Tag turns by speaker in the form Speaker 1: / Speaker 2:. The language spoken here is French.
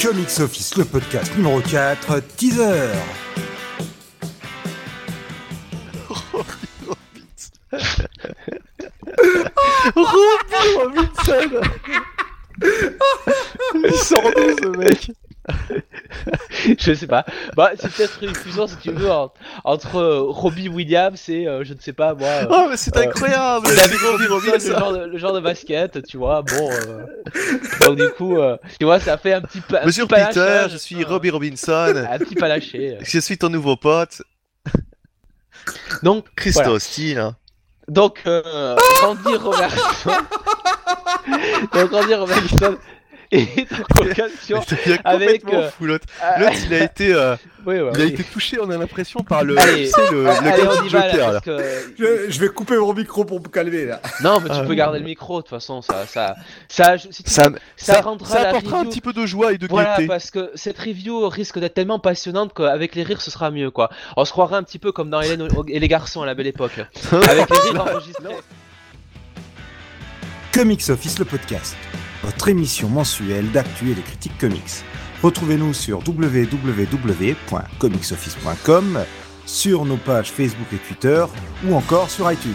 Speaker 1: Comics Office, le podcast numéro 4, teaser.
Speaker 2: Robbie Robinson Il sort d'où ce mec?
Speaker 3: je sais pas. Bah, c'est peut-être une fusion, si tu veux, en- entre euh, Robbie Williams et euh, je ne sais pas moi. euh,
Speaker 2: Oh mais c'est
Speaker 3: Euh,
Speaker 2: incroyable
Speaker 3: David Robinson, le genre, de, le genre de basket, tu vois. Bon, euh, donc du coup, euh, tu vois, ça fait un petit peu. un petit
Speaker 2: Peter,
Speaker 3: palachage,
Speaker 2: je suis
Speaker 3: euh,
Speaker 2: Robbie Robinson.
Speaker 3: Un petit palaché.
Speaker 2: Je suis ton nouveau pote,
Speaker 3: Donc,
Speaker 2: Christo
Speaker 3: voilà.
Speaker 2: Steele. hein.
Speaker 3: donc euh, Randy Robertson. donc Randy Robertson
Speaker 2: devient
Speaker 3: avec,
Speaker 2: complètement
Speaker 3: euh,
Speaker 2: fou l'autre.
Speaker 3: euh,
Speaker 2: L'autre il a été, euh,
Speaker 3: oui, ouais,
Speaker 2: il a
Speaker 3: oui.
Speaker 2: été touché, on a l'impression par le,
Speaker 3: Allez,
Speaker 2: tu sais, le, le
Speaker 3: Allez,
Speaker 2: gars
Speaker 3: on
Speaker 2: du
Speaker 3: y va là,
Speaker 2: Joker là.
Speaker 3: parce que
Speaker 1: Je, je vais couper mon micro pour me calmer là.
Speaker 3: Non, mais tu
Speaker 2: Ah.
Speaker 3: peux garder le micro, de toute façon, ça, ça, ça, si tu
Speaker 2: Ça,
Speaker 3: ça,
Speaker 2: ça,
Speaker 3: rendra
Speaker 2: ça
Speaker 3: la
Speaker 2: apportera un petit peu de joie et de
Speaker 3: Voilà,
Speaker 2: gaieté.
Speaker 3: parce que cette review risque d'être tellement passionnante qu'avec les rires, ce sera mieux, quoi. On se croirait un petit peu comme dans Hélène et les garçons à la belle époque, avec les rires enregistrés.
Speaker 1: Comics Office, le podcast. Émission mensuelle d'actu et de critiques comics. Retrouvez-nous sur www.comicsoffice.com, sur nos pages Facebook et Twitter, ou encore sur iTunes.